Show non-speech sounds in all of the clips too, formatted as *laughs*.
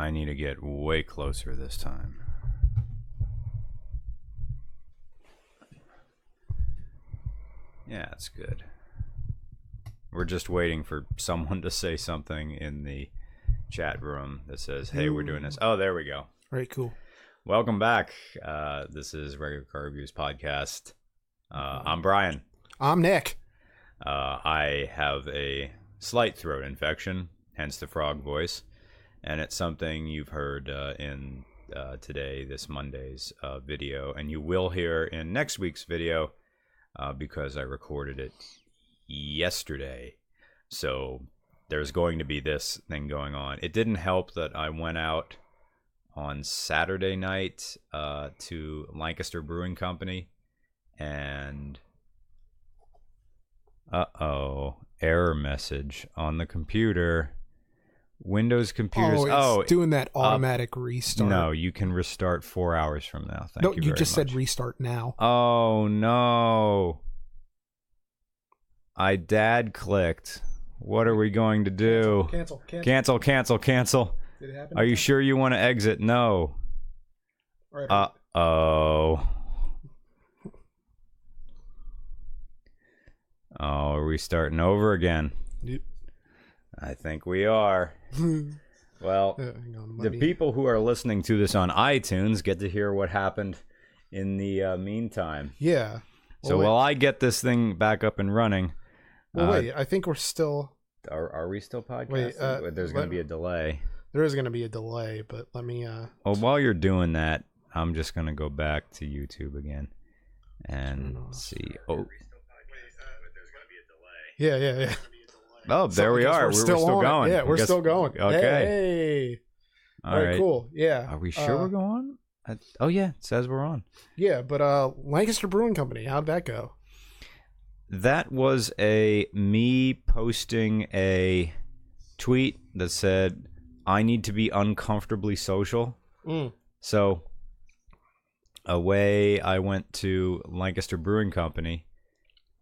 I need to get way closer this time. Yeah, it's good. We're just waiting for *laughs* someone to say something in the chat room that says, "Hey, we're doing this." Oh, there we go. Right, cool. Welcome back. Uh, this is Regular Car Reviews podcast. Uh, I'm Brian. I'm Nick. Uh, I have a slight throat infection, hence the frog voice, and it's something you've heard uh, in uh, today, this Monday's uh, video, and you will hear in next week's video uh, because I recorded it yesterday. So there's going to be this thing going on. It didn't help that I went out on Saturday night uh, to Lancaster Brewing Company and uh oh, error message on the computer. Windows computers. Oh, it's Oh, doing that automatic restart. no, you can restart four hours from now. Thank no, you. you, just much. said restart now. Oh no. I dad clicked. What are we going to do? Cancel. Cancel. Cancel, cancel, cancel. Did it happen? Are you sure you want to exit? No. Right. Uh oh. Oh, are we starting over again? I think we are. *laughs* Well, Uh, on, the people who are listening to this on iTunes get to hear what happened in the uh, meantime. Yeah. So while I get this thing back up and running, Well, uh, wait. I think we're still. are, are we still podcasting? Wait, uh, There's going to be a delay. There is going to be a delay, but let me. uh Well, while you're doing that, I'm just going to go back to YouTube again and see. Oh, Yeah, yeah, yeah. Oh, there So we are. We're, we're still, it. going. Yeah, we're Guess- still going. Okay. Hey. All All right, right. cool. Yeah. Are we sure Uh, we're going? I, oh yeah, it says we're on. Yeah, but uh Lancaster Brewing Company, how'd that go? That was a me posting a tweet that said I need to be uncomfortably social. Mm. So away I went to Lancaster Brewing Company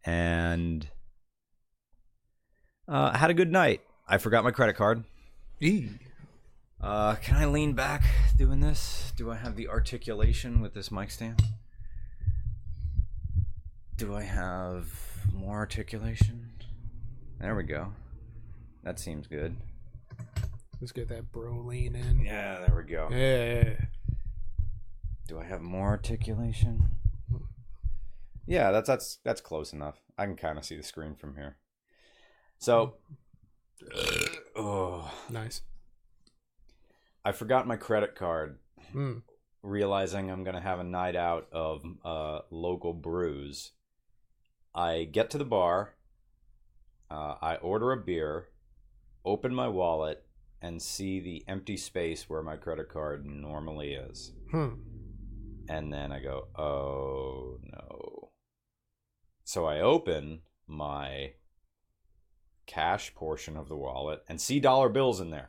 and uh, had a good night. I forgot my credit card. E. Uh, can I lean back doing this? Do I have the articulation with this mic stand? Do I have more articulation? There we go. That seems good. Let's get that bro lean in. Yeah, there we go. Yeah. Do I have more articulation? Yeah, that's that's that's close enough. I can kind of see the screen from here. So, *sighs* oh, Nice. I forgot my credit card. Mm. Realizing I'm gonna have a night out of uh, local brews, I get to the bar. Uh, I order a beer, open my wallet, and see the empty space where my credit card normally is. Hmm. And then I go, oh no. So I open my cash portion of the wallet and see dollar bills in there.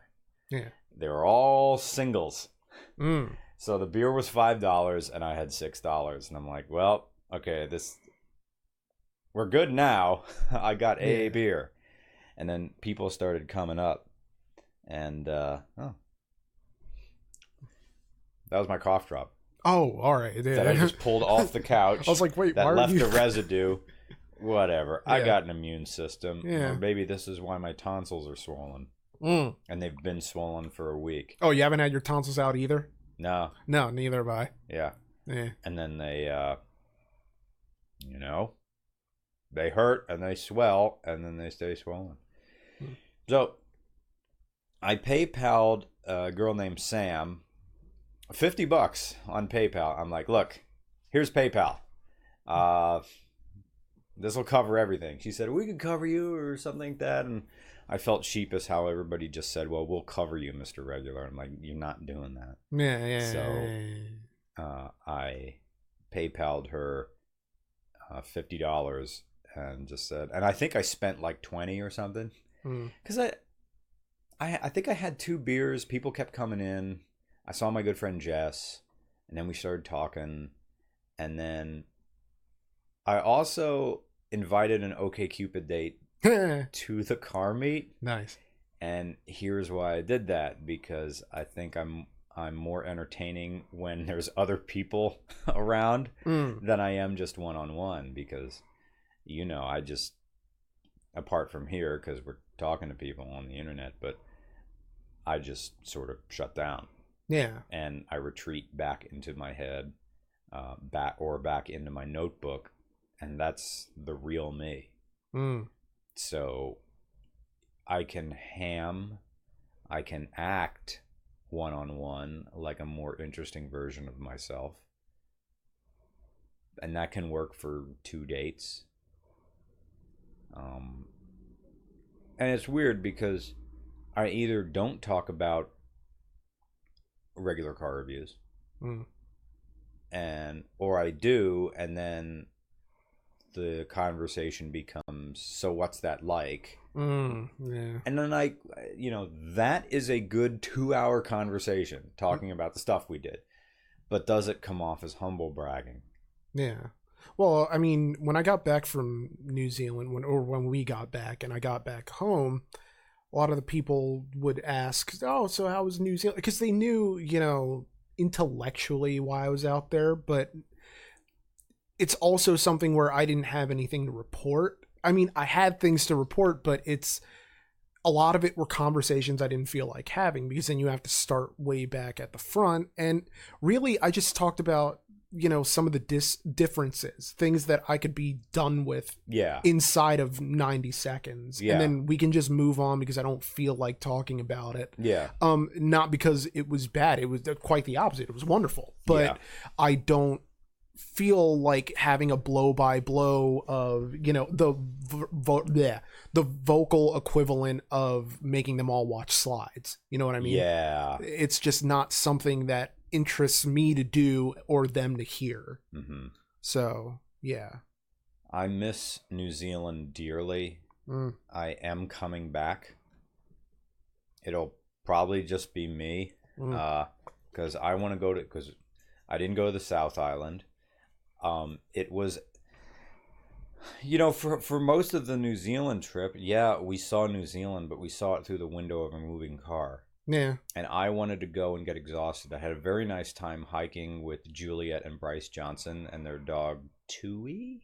Yeah. They're all singles. Mm. So the beer was five dollars and I had six dollars. And I'm like, well, okay, this we're good now. *laughs* I got a Yeah. beer. And then people started coming up and uh oh. That was my cough drop. Oh, all right. Yeah. that I just pulled off the couch. *laughs* I was like, wait, that why are left you? a residue. *laughs* Whatever. I got an immune system. Yeah. Or maybe this is why my tonsils are swollen. Mm. And they've been swollen for a week. Oh, you haven't had your tonsils out either? No. No, neither have I. Yeah. Yeah. And then they uh you know they hurt and they swell and then they stay swollen. Hmm. So I PayPal'd a girl named Sam 50 bucks on PayPal. I'm like, look, here's PayPal. Uh, this will cover everything. She said, we could cover you or something like that. And I felt sheepish how everybody just said, well, we'll cover you, Mr. Regular. I'm like, you're not doing that. Yeah, yeah. So-. Uh, I PayPal'd her uh, $50 and just said, and I think I spent like 20 or something. Mm. Because I, I, I think I had two beers. People kept coming in. I saw my good friend Jess, and then we started talking, and then I also invited an OK Cupid date *laughs* to the car meet, nice. And here's why I did that because I think I'm I'm more entertaining when there's other people *laughs* around Mm. than I am just one on one because you know, I just apart from here cuz we're talking to people on the internet, but I just sort of shut down Yeah. and I retreat back into my head, uh, back or back into my notebook, and that's the real me. Mm. So I can ham, I can act one on one like a more interesting version of myself. And that can work for two dates. Um, and it's weird because I either don't talk about regular car reviews Mm. and or I do and then the conversation becomes so what's that like Mm. Yeah. and then I you know that is a good 2 hour conversation talking about the stuff we did but does it come off as humble bragging Yeah. Well, I mean, when I got back from New Zealand, when or when we got back, and I got back home, a lot of the people would ask, "Oh, so how was New Zealand?" Because they knew, you know, intellectually why I was out there, but it's also something where I didn't have anything to report. I mean, I had things to report, but it's a lot of it were conversations I didn't feel like having because then you have to start way back at the front. And really, I just talked about, you know, some of the dis- differences, things that I could be done with yeah inside of 90 seconds. Yeah. And then we can just move on because I don't feel like talking about it. yeah Um, not because it was bad. It was quite the opposite. It was wonderful. But Yeah. I don't feel like having a blow by blow of you know the vo- vo- yeah, the vocal equivalent of making them all watch slides. You know what I mean? yeah It's just not something that interests me to do or them to hear. hmm So yeah. I miss New Zealand dearly Mm. I am coming back it'll probably just be me Mm. because I want to go to because I didn't go to the South Island. Um, it was, you know, for for most of the New Zealand trip, yeah, we saw New Zealand, but we saw it through the window of a moving car. yeah. And I wanted to go and get exhausted. I had a very nice time hiking with Juliet and Bryce Johnson and their dog Tui,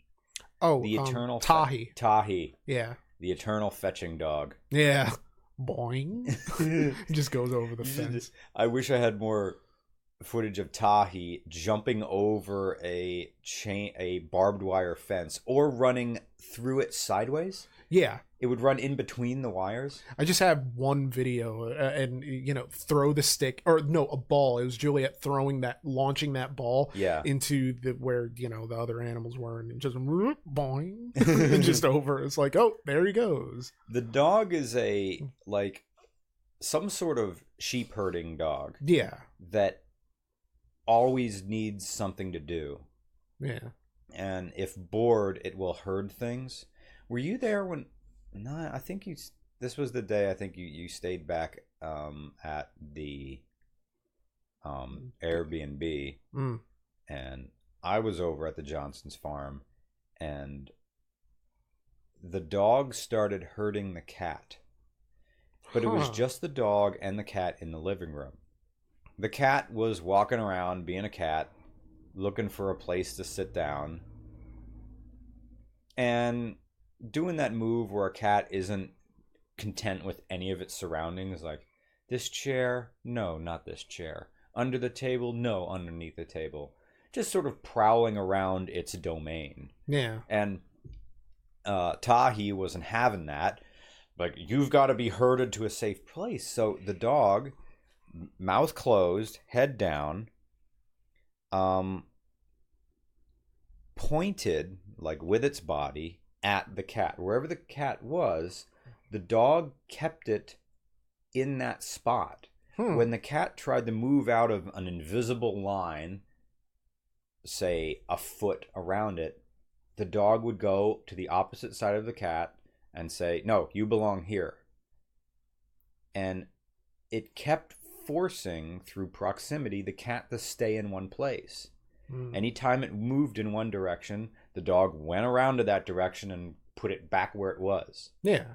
Oh, the um, eternal fe- Tahi. Tahi, Yeah. the eternal fetching dog. Yeah. *laughs* Boing. *laughs* just goes over the *laughs* fence. I wish I had more footage of Tahi jumping over a chain, a barbed wire fence, or running through it sideways. Yeah. It would run in between the wires. I just have one video uh, and you know throw the stick or no a ball. It was Juliet throwing that launching that ball Yeah, into the where you know the other animals were and just boing *laughs* and just over. It's like oh there he goes. the dog is a like some sort of sheep herding dog Yeah. that always needs something to do, Yeah. and if bored, it will herd things. Were you there when? No, I think you. This was the day I think you you stayed back um, at the um, Airbnb, Mm. and I was over at the Johnson's farm, and the dog started herding the cat, but it was just the dog and the cat in the living room. The cat was walking around, being a cat, looking for a place to sit down, and doing that move where a cat isn't content with any of its surroundings, like this chair, no, not this chair. Under the table, no, underneath the table. Just sort of prowling around its domain. Yeah. And uh, Tahi wasn't having that. Like, you've got to be herded to a safe place. So the dog, mouth closed, head down, um, pointed, like with its body, at the cat. Wherever the cat was, the dog kept it in that spot Hmm. when the cat tried to move out of an invisible line, say a foot around it, the dog would go to the opposite side of the cat and say, No, you belong here. And it kept forcing through proximity the cat to stay in one place. Mm. Anytime it moved in one direction, the dog went around to that direction and put it back where it was. yeah.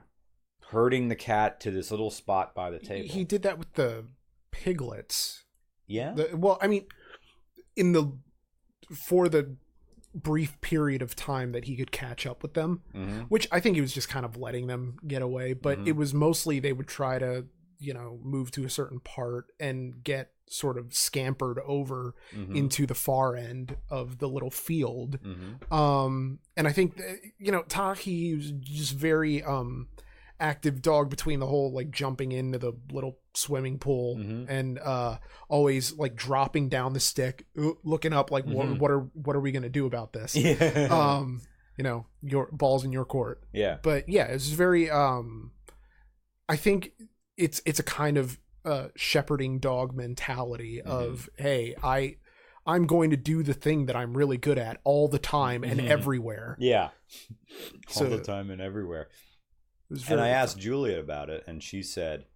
herding the cat to this little spot by the table. He did that with the piglets. yeah. The, well, I mean, in the for the brief period of time that he could catch up with them, hmm which I think he was just kind of letting them get away, but Mhm. it was mostly they would try to, you know, move to a certain part and get sort of scampered over hmm into the far end of the little field. hmm Um, and I think that, you know Tahi was just very um active dog between the whole like jumping into the little swimming pool Mhm. and uh always like dropping down the stick, looking up like what, Mhm. what are what are we gonna do about this? *laughs* Yeah. um, you know, your balls in your court. yeah. But yeah, it's very um, I think it's it's a kind of uh shepherding dog mentality Mm-hmm. of hey I. I'm going to do the thing that I'm really good at all the time and Mhm. everywhere. Yeah. So- *laughs* All the time and everywhere. And I asked fun. Juliet about it, and she said,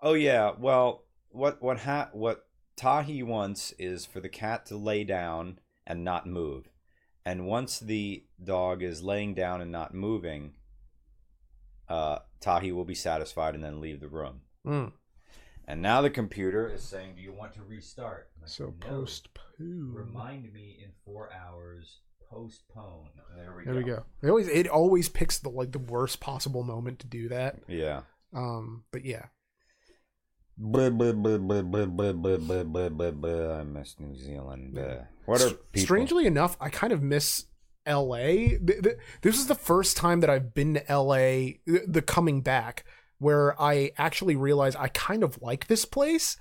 "Oh yeah, well, what what ha- what Tahi wants is for the cat to lay down and not move, and once the dog is laying down and not moving, uh, Tahi will be satisfied and then leave the room. Mm. And now the computer is saying, "Do you want to restart?" Like, So "No. post poo. Remind me in four hours. Postpone. There we There go. we go. It always it always picks the like the worst possible moment to do that. Yeah. Um, but yeah, Blah, blah, blah, blah, blah, blah, blah, blah, blah, blah, blah. I miss New Zealand. Uh, what are people? strangely enough, I kind of miss L.A. Th- th- This is the first time that I've been to L.A. th- The coming back where I actually realized I kind of like this place.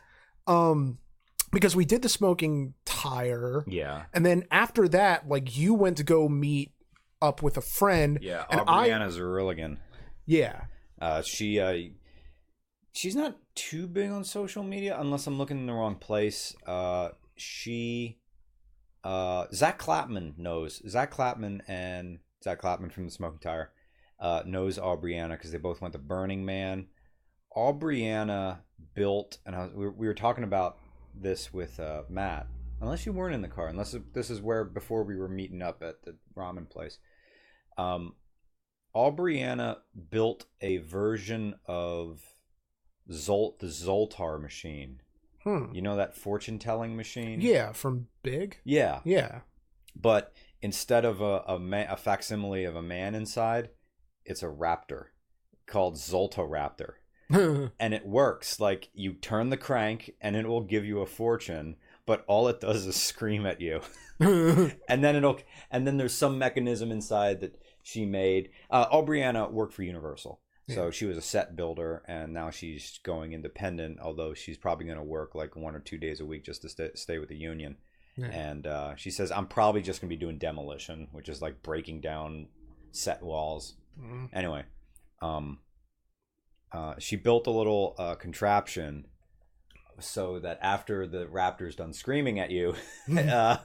Um, because we did the smoking tire, Yeah. and then after that, like you went to go meet up with a friend. Yeah. And Aubriana Zerilligan. Yeah. Uh, she uh, she's not too big on social media unless I'm looking in the wrong place. Uh, she uh, Zack Klapman knows Zack Klapman and Zack Klapman from the Smoking Tire uh, knows Aubriana because they both went to Burning Man. Aubriana built, and I was, we, were, we were talking about this with uh, Matt. Unless you weren't in the car, unless this is where before we were meeting up at the ramen place. Um, Aubriana built a version of Zolt, the Zoltar machine. Hmm. You know that fortune telling machine? Yeah, from Big. Yeah, Yeah. but instead of a a, ma- a facsimile of a man inside, it's a raptor called Zoltaraptor, *laughs* and it works. Like you turn the crank, and it will give you a fortune, but all it does is scream at you. *laughs* and then it'll and then there's some mechanism inside that she made uh aubriana worked for universal so Yeah. she was a set builder and now she's going independent although she's probably going to work like one or two days a week just to stay, stay with the union Yeah. and uh, she says i'm probably just going to be doing demolition which is like breaking down set walls Mm. anyway um uh, she built a little uh, contraption so that after the raptor's done screaming at you *laughs* *laughs* uh,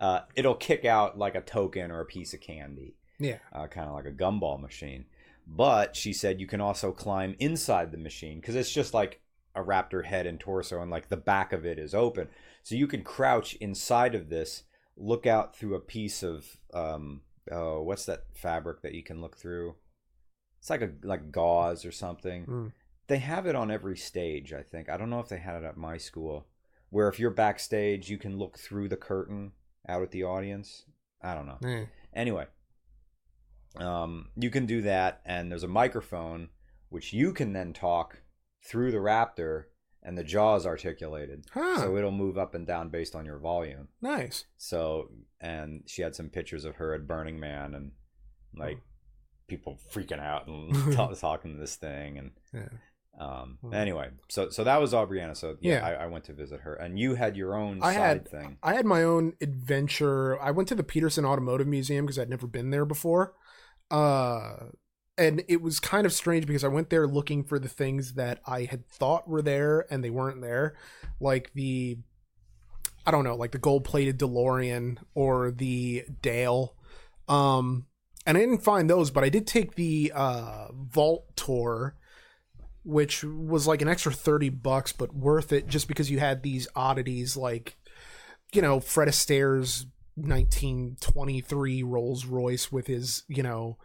uh, it'll kick out like a token or a piece of candy yeah. uh, kind of like a gumball machine but she said you can also climb inside the machine because it's just like a raptor head and torso and like the back of it is open. So you can crouch inside of this look out through a piece of um oh what's that fabric that you can look through? It's like a like gauze or something. Mm. they have it on every stage i think. I don't know if they had it at my school where if you're backstage you can look through the curtain out at the audience. I don't know. Eh. anyway um, you can do that and there's a microphone which you can then talk through the raptor and the jaw is articulated Huh. so it'll move up and down based on your volume nice. so and she had some pictures of her at burning man and like people freaking out and *laughs* ta- talking to this thing and Yeah. um anyway so so that was aubriana so yeah, Yeah. I, I went to visit her and you had your own I side had- thing I had my own adventure. I went to the Petersen Automotive Museum because I'd never been there before. Uh and it was kind of strange because I went there looking for the things that I had thought were there and they weren't there. Like the I don't know, like the gold-plated DeLorean or the Dale. Um and I didn't find those, but I did take the uh vault tour which was like an extra 30 bucks but worth it just because you had these oddities like you know Fred Astaire's 1923 Rolls Royce with his you know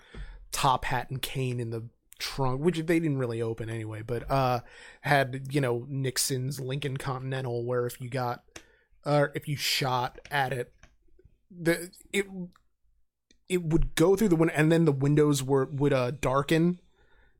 top hat and cane in the trunk, which they didn't really open anyway, but uh, had you know Nixon's Lincoln Continental, where if you got, uh, if you shot at it, the it it would go through the window, and then the windows were would uh darken.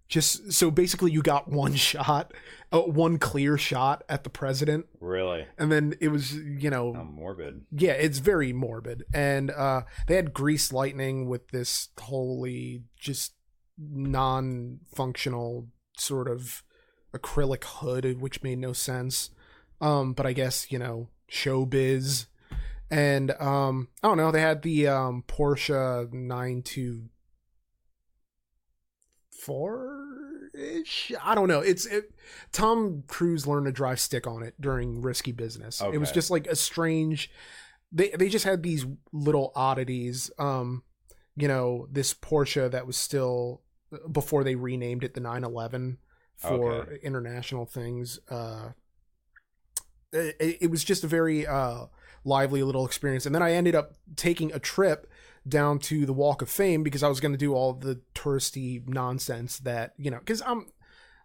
Just so basically, you got one shot, uh, one clear shot at the president, Really? and then it was you know How morbid. yeah, it's very morbid. And uh they had grease lightning with this wholly just non-functional sort of acrylic hood which made no sense. Um but I guess, you know, showbiz. And um I don't know, they had the um Porsche 924 ish. I don't know. It's it, Tom Cruise learned to drive stick on it during Risky Business. It was just like a strange. They they just had these little oddities. Um, you know, this Porsche that was still before they renamed it the 911 for Okay. international things. Uh, it, it was just a very uh lively little experience, and then I ended up taking a trip down to the Walk of Fame because I was going to do all the touristy nonsense that you know because I'm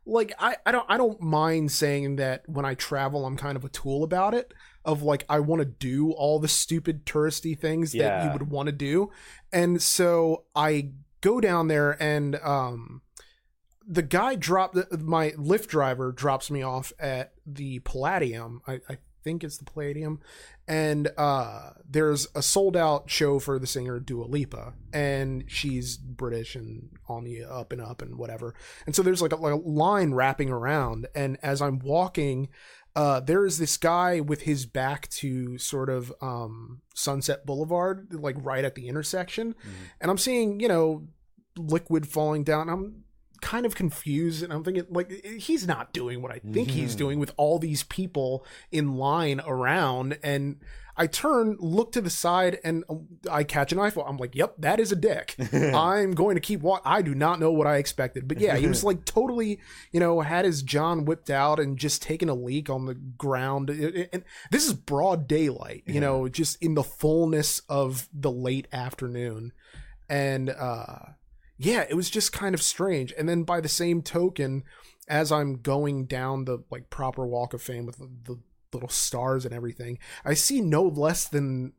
like I, I don't I don't mind saying that when I travel I'm kind of a tool about it of like I want to do all the stupid touristy things that you would want to do. And so I go down there and um the guy dropped my Lyft driver drops me off at the Palladium. I, I think it's the Palladium. And uh there's a sold out show for the singer Dua Lipa and she's British and on the up and up and whatever. And so there's like a, like a line wrapping around and as I'm walking uh there is this guy with his back to sort of um Sunset Boulevard like right at the intersection. Mhm. and I'm seeing you know liquid falling down. I'm kind of confused and I'm thinking like he's not doing what I think he's Mhm. doing with all these people in line around and I turn look to the side and I catch an iPhone I'm like yep that is a dick. *laughs* I'm going to keep what I do not know what I expected, but yeah, he was *laughs* like totally, you know, had his John whipped out and just taking a leak on the ground. And this is broad daylight, you know, just in the fullness of the late afternoon, and uh, yeah, it was just kind of strange. And then by the same token, as I'm going down the like proper Walk of Fame with the, the little stars and everything, I see no less than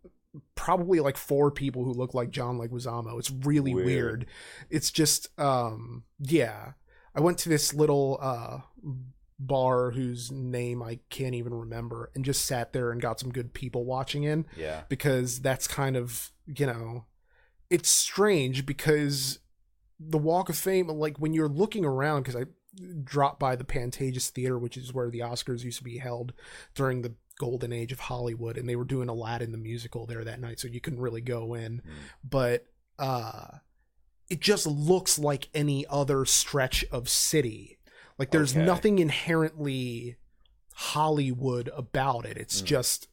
probably like four people who look like John Leguizamo. It's really weird. Weird. It's just um yeah. I went to this little uh bar whose name I can't even remember and just sat there and got some good people watching in Yeah. because that's kind of, you know, it's strange because the Walk of Fame like when you're looking around cuz I dropped by the Pantages Theater which is where the Oscars used to be held during the golden age of Hollywood and they were doing Aladdin the musical there that night so you couldn't really go in Mm. but uh it just looks like any other stretch of city like there's Okay. nothing inherently hollywood about it it's Mm. just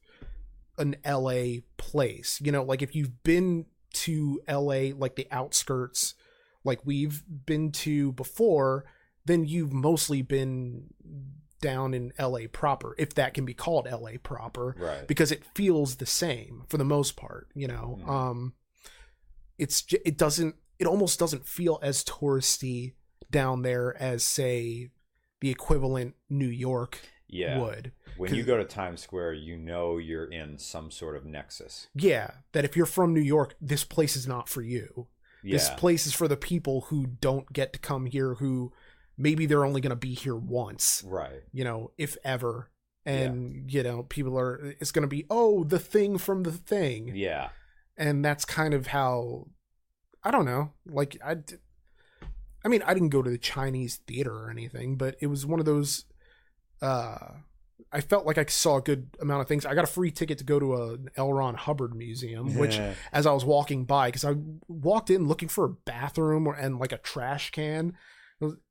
an la place you know like if you've been to la like the outskirts like we've been to before then you've mostly been down in la proper if that can be called la proper Right. because it feels the same for the most part you know Mhm. um it's it doesn't it almost doesn't feel as touristy down there as say the equivalent new york Yeah. would When you go to Times Square, you know you're in some sort of nexus. yeah that if you're from new york this place is not for you Yeah. this place is for the people who don't get to come here who maybe they're only going to be here once right. you know if ever and you know people are it's going to be oh the thing from the thing Yeah. and that's kind of how I don't know. Like I I mean, I didn't go to the Chinese theater or anything, but it was one of those. Uh, I felt like I saw a good amount of things. I got a free ticket to go to a L. Ron Hubbard museum, which as I was walking by, because I walked in looking for a bathroom or, and like a trash can.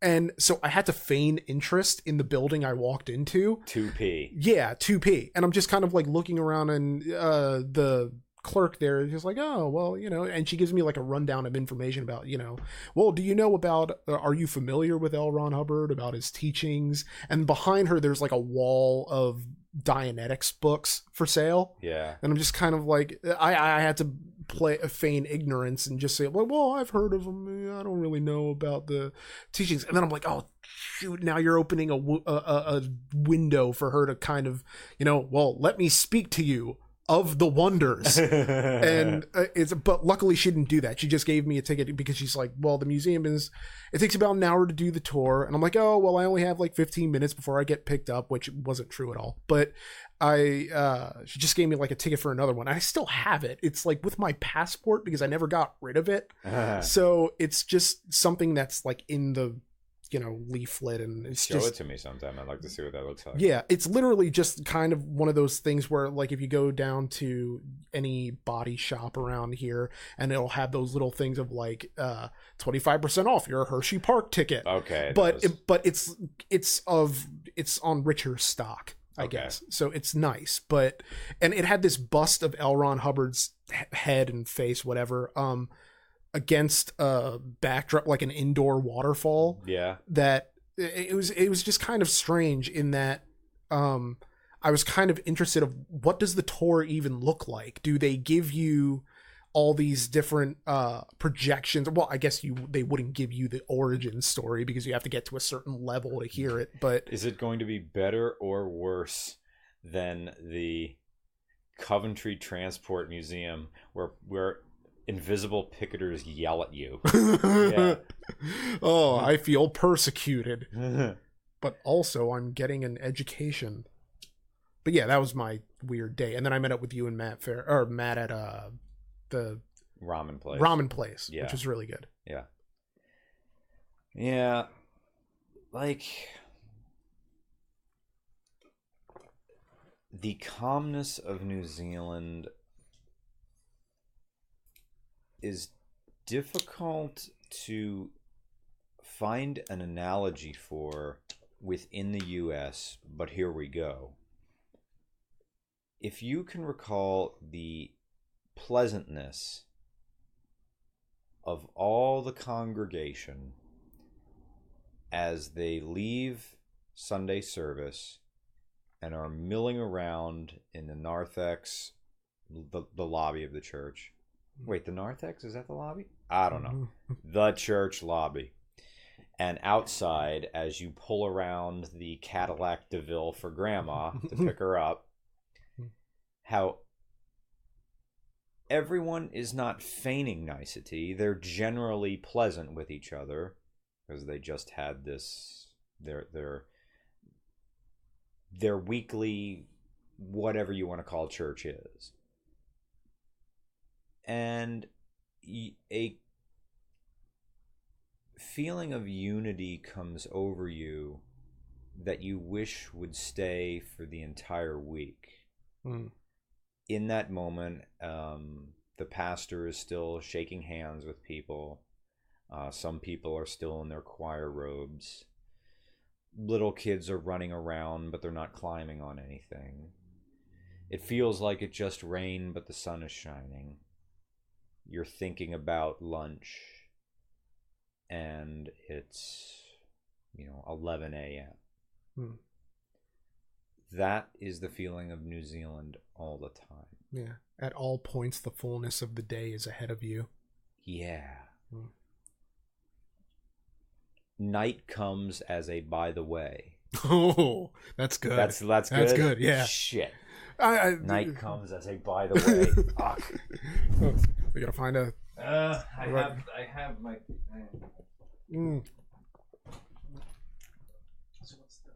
And so I had to feign interest in the building I walked into. 2P. Yeah, 2P. And I'm just kind of like looking around and uh the clerk there is just like, "Oh, well, you know," and she gives me like a rundown of information about, you know, "Well, do you know about uh, are you familiar with L. Ron Hubbard about his teachings?" And behind her there's like a wall of Dianetics books for sale. Yeah. And I'm just kind of like I I had to play feign ignorance and just say, well, well, I've heard of them. I don't really know about the teachings. And then I'm like, oh, shoot, now you're opening a, a, a window for her to kind of, you know, well, let me speak to you of the wonders. *laughs* And uh, it's but luckily she didn't do that. She just gave me a ticket because she's like well the museum is it takes about an hour to do the tour. And i'm like oh well i only have like 15 minutes before i get picked up which wasn't true at all. But i uh she just gave me like a ticket for another one. I still have it. It's like with my passport because i never got rid of it. *laughs* So it's just something that's like in the you know leaflet and it's Show just it to me sometime. I'd like to see what that looks like. yeah, it's literally just kind of one of those things where, like, if you go down to any body shop around here, and it'll have those little things of like uh twenty five percent off your Hershey Park ticket. Okay. but it, but it's it's of it's on richer stock, I Okay. guess. So it's nice, but and it had this bust of L. Ron Hubbard's head and face, whatever, um, against a backdrop like an indoor waterfall yeah. that it was it was just kind of strange in that um I was kind of interested of what does the tour even look like? Do they give you all these different uh projections? Well, I guess you they wouldn't give you the origin story because you have to get to a certain level to hear it, but Is it going to be better or worse than the Coventry Transport Museum where where invisible picketers yell at you? *laughs* Yeah. oh, I feel persecuted. *laughs* but also I'm getting an education. But yeah, that was my weird day. And then I met up with you and Matt Fair or Matt at uh the Ramen place. ramen place, Yeah. which was really good. Yeah. Yeah. Like the calmness of New Zealand is difficult to find an analogy for within the US, but here we go. If you can recall the pleasantness of all the congregation as they leave Sunday service and are milling around in the narthex, the, the lobby of the church. Wait, the narthex? Is that the lobby? I don't know. Mm-hmm. *laughs* The church lobby. And outside, as you pull around the Cadillac DeVille for grandma to pick her up, *laughs* how everyone is not feigning nicety. They're generally pleasant with each other because they just had this their their their weekly whatever you want to call church is. And a feeling of unity comes over you that you wish would stay for the entire week Mm. in that moment, um, the pastor is still shaking hands with people. Uh, some people are still in their choir robes. Little kids are running around, but they're not climbing on anything. It feels like it just rained, but the sun is shining. You're thinking about lunch, and it's, you know, 11 a.m. Hmm. That is the feeling of New Zealand all the time. Yeah. At all points the fullness of the day is ahead of you. Yeah. Hmm. Night comes as a by the way. *laughs* Oh, that's good. That's that's good. That's good, yeah. Shit. I, I, Night comes as a by the way. *laughs* Fuck. Oh, we gotta find a. Uh, I Right. have I have my. Mm. So what's the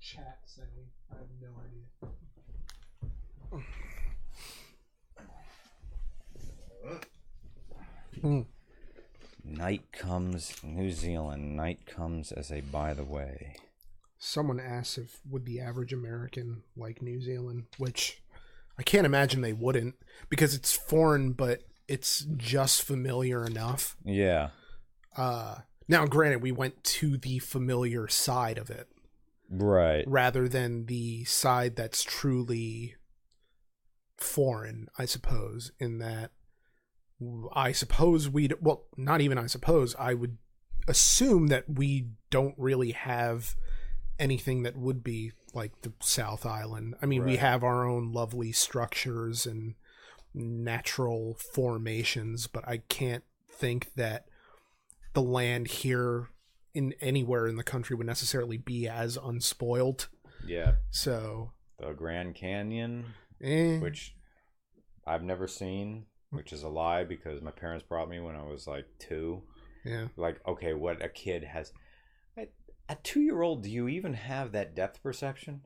chat saying? I have no idea. Mm. Night comes New Zealand. Night comes as a by the way. Someone asked if would the average American like New Zealand, which I can't imagine they wouldn't because it's foreign, but it's just familiar enough. Yeah. Uh, now, granted, we went to the familiar side of it Right. rather than the side that's truly foreign, I suppose, in that I suppose we'd, well, not even I suppose, I would assume that we don't really have anything that would be like the South Island. I mean, we have our own lovely structures and natural formations, but I can't think that the land here in anywhere in the country would necessarily be as unspoiled. Yeah, So, the Grand Canyon, eh, which I've never seen, which is a lie because my parents brought me when I was like two. yeah, Like, okay, what a kid has. A, a two year old, do you even have that depth perception?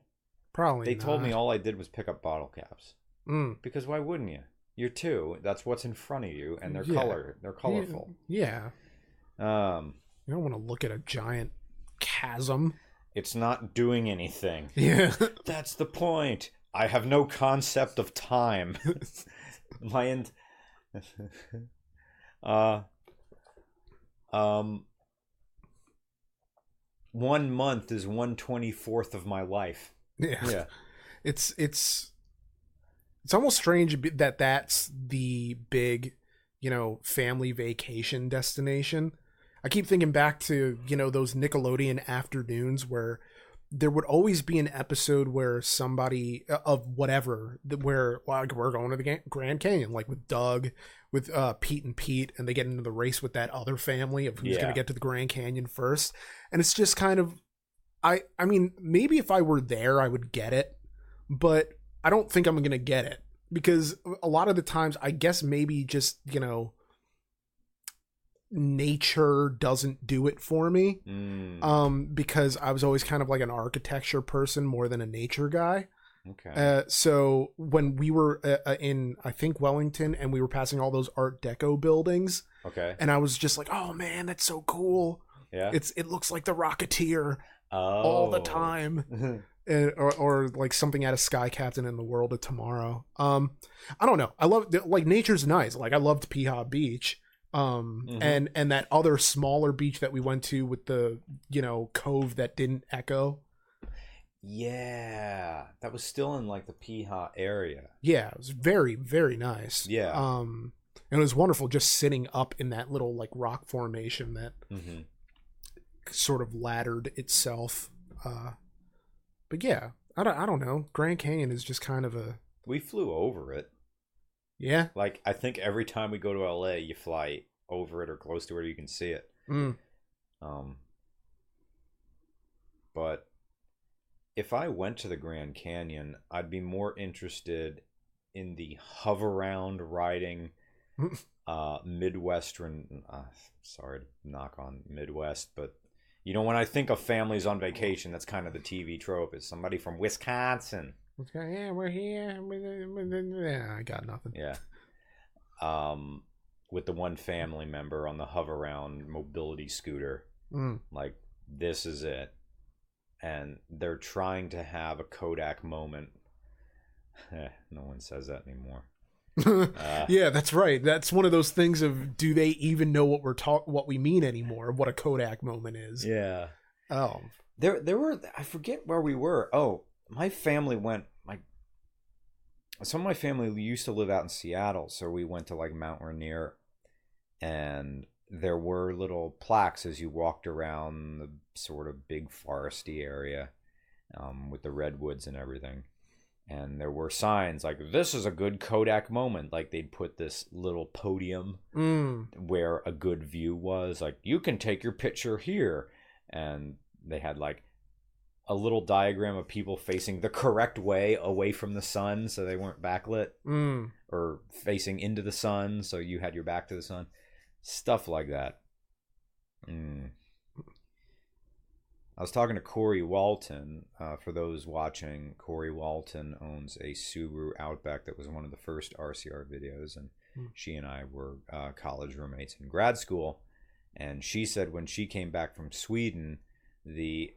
probably. They told me all I did was pick up bottle caps. Mm, Because why wouldn't you? You're two. That's what's in front of you, and they're Yeah. color. They're colorful. Yeah, Um, you don't want to look at a giant chasm. it's not doing anything. *laughs* Yeah, That's the point. I have no concept of time. *laughs* My end. *laughs* uh. Um. One month is one twenty fourth of my life. yeah. Yeah. it's it's it's almost strange that that's the big you know family vacation destination i keep thinking back to you know those nickelodeon afternoons where there would always be an episode where somebody uh, of whatever where like we're going to the grand canyon like with doug with uh pete and pete and they get into the race with that other family of who's Yeah. going to get to the grand canyon first and it's just kind of i i mean maybe if i were there i would get it but I don't think I'm going to get it because a lot of the times, I guess maybe just, you know, nature doesn't do it for me. Mm, Um, because I was always kind of like an architecture person more than a nature guy. okay. Uh, so when we were uh, uh, in, I think Wellington, and we were passing all those Art Deco buildings, okay. and I was just like, "Oh man, that's so cool! Yeah. It's it looks like the Rocketeer oh. all the *laughs* time." and, or, or like something out of Sky Captain in the World of Tomorrow. Um, I don't know. I love like nature's nice. Like I loved Piha Beach. Um, Mhm. and and that other smaller beach that we went to with the you know cove that didn't echo. yeah, that was still in like the Piha area. Yeah, it was very very nice. Yeah. Um, and it was wonderful just sitting up in that little like rock formation that sort of laddered itself. Uh, but yeah, I don't I don't know. Grand Canyon is just kind of a We flew over it. yeah. Like I think every time we go to LA, you fly over it or close to or you can see it. Mm. Um, but if I went to the Grand Canyon, I'd be more interested in the Hoveround riding *laughs* uh, Midwestern. Uh, sorry to knock on Midwest, but you know when I think of families on vacation, that's kind of the TV trope. Is somebody from Wisconsin? Yeah, we're here. Yeah, I got nothing. Yeah. Um, with the one family member on the Hoveround mobility scooter. Mm. like this is it and they're trying to have a kodak moment *laughs* Eh, no one says that anymore *laughs* Uh, yeah, that's right. That's one of those things of do they even know what we're talk what we mean anymore? What a Kodak moment is. yeah Oh, there there were i forget where we were oh my family went like some of my family used to live out in seattle so we went to like mount rainier and there were little plaques as you walked around the sort of big foresty area um, with the redwoods and everything and there were signs like this is a good kodak moment like they'd put this little podium mm. where a good view was like you can take your picture here and they had like a little diagram of people facing the correct way away from the sun so they weren't backlit Mm. or facing into the sun so you had your back to the sun stuff like that mm. I was talking to corey walton uh, for those watching corey walton owns a subaru outback that was one of the first rcr videos and Hmm. she and i were uh, college roommates in grad school and she said when she came back from sweden the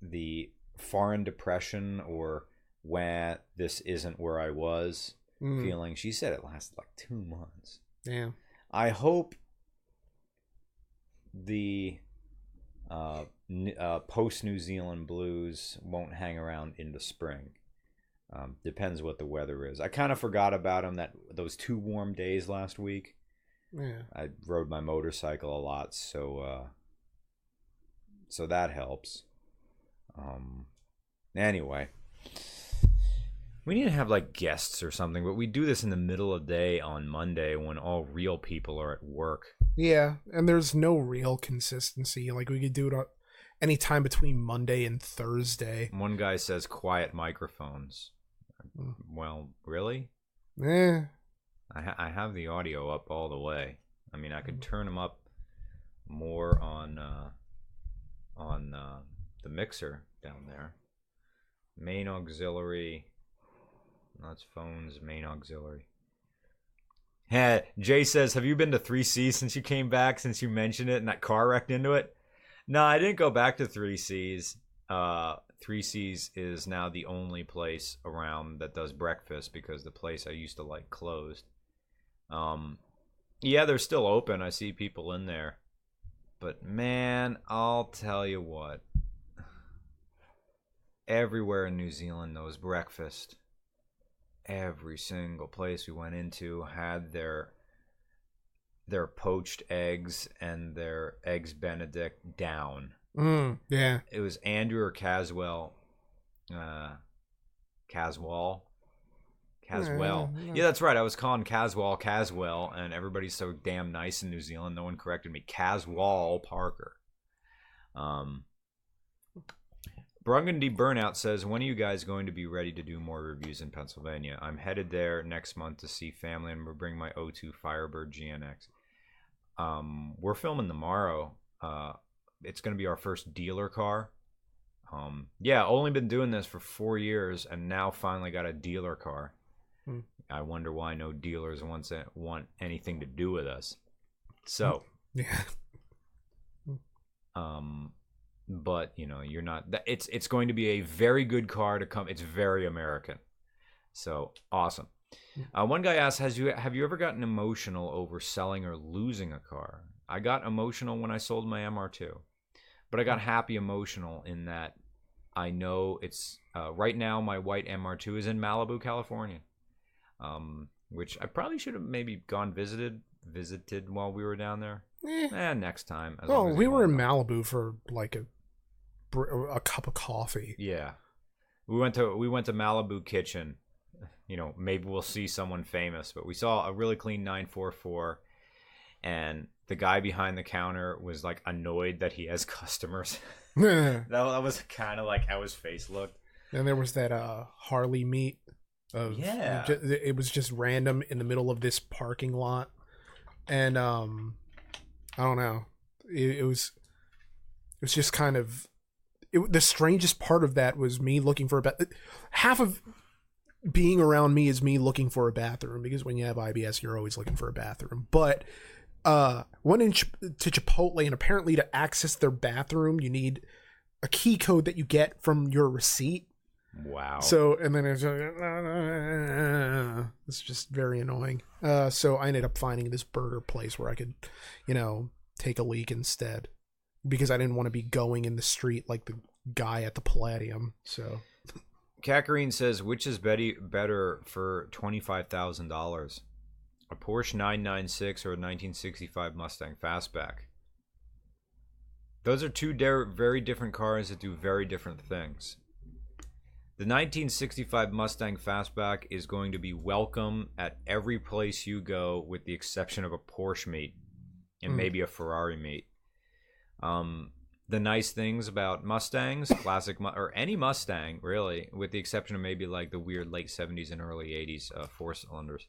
the foreign depression or when this isn't where i was Mm. feeling. She said it lasted like two months. Yeah. I hope the uh, uh, post New Zealand blues won't hang around into spring. Um, depends what the weather is. I kind of forgot about them that those two warm days last week. Yeah. I rode my motorcycle a lot, so uh, so that helps. Um, anyway, We need to have like guests or something, but we do this in the middle of the day on Monday when all real people are at work. Yeah, and there's no real consistency. Like we could do it on any time between Monday and Thursday. One guy says quiet microphones. Hmm. Well, really? Eh, I, ha- I have the audio up all the way. I mean, I could turn them up more on uh, on uh, the mixer down there. Main auxiliary. That's phones. Main auxiliary. Hey, Jay says, "Have you been to 3C since you came back? Since you mentioned it and that car wrecked into it?" No, I didn't go back to 3C's. Uh, 3C's is now the only place around that does breakfast because the place I used to like closed. Um, yeah, they're still open. I see people in there. But man, I'll tell you what. Everywhere in New Zealand knows breakfast. Every single place we went into had their their poached eggs and their eggs benedict down. mm, yeah. It was Andrew or Caswell uh Caswell Caswell. Yeah, yeah. Yeah, that's right. I was calling Caswell Caswell, and everybody's so damn nice in New Zealand. No one corrected me. Caswell Parker. Um, Burgundy Burnout says, "When are you guys going to be ready to do more reviews in Pennsylvania? I'm headed there next month to see family, and we'll bring my O2 Firebird GNX. Um, we're filming tomorrow. Uh, it's going to be our first dealer car. Um, yeah, only been doing this for four years, and now finally got a dealer car. Hmm. I wonder why no dealers wants want anything to do with us. So, Yeah. *laughs* um, but you know, you're not. that- It's it's going to be a very good car to come. It's very American. So awesome. Uh, one guy asked, "Has you have you ever gotten emotional over selling or losing a car?" I got emotional when I sold my MR2, but I got happy emotional in that I know it's uh, right now. My white MR2 is in Malibu, California, um, which I probably should have maybe gone visited visited while we were down there. Eh. Eh, next time. as Well, we were in. Malibu for like a a cup of coffee. Yeah, we went to we went to Malibu Kitchen. You know, maybe we'll see someone famous, but we saw a really clean 944, and the guy behind the counter was like annoyed that he has *laughs* customers. *laughs* that, that was kind of like how his face looked. And there was that uh Harley meet. Of, Yeah. it was just random in the middle of this parking lot, and um, I don't know. It, it was it was just kind of it, the strangest part of that was me looking for about half of being around me is me looking for a bathroom because when you have IBS you're always looking for a bathroom but uh went in Ch- to Chipotle and apparently to access their bathroom you need a key code that you get from your receipt Wow. so and then it's like, *laughs* it's just very annoying. Uh, so I ended up finding this burger place where I could, you know, take a leak instead because I didn't want to be going in the street like the guy at the Palladium. So Kakarine says, which is Betty better for twenty five thousand dollars, a Porsche nine nine six or a nineteen sixty five Mustang Fastback? Those are two de- very different cars that do very different things. The 1965 Mustang Fastback is going to be welcome at every place you go, with the exception of a Porsche meet and Hmm. maybe a Ferrari meet. Um, the nice things about Mustangs, classic or any Mustang really, with the exception of maybe like the weird late 70s and early 80s uh, four cylinders.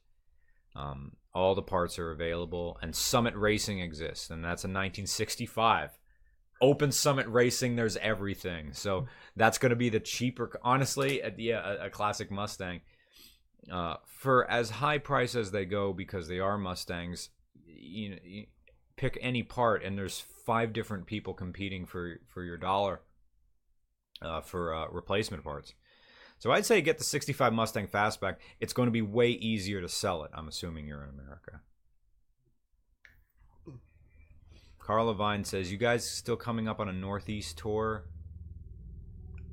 Um, all the parts are available, and Summit Racing exists, and that's a 1965. Open Summit Racing, there's everything. So that's going to be the cheaper. Honestly, uh, yeah, a, a classic Mustang. Uh, for as high price as they go, because they are Mustangs, you know, pick any part, and there's five different people competing for for your dollar uh, for uh, replacement parts. So I'd say get the 65 Mustang Fastback. It's going to be way easier to sell it. I'm assuming you're in America. Carl Levine says, "You guys still coming up on a Northeast tour?"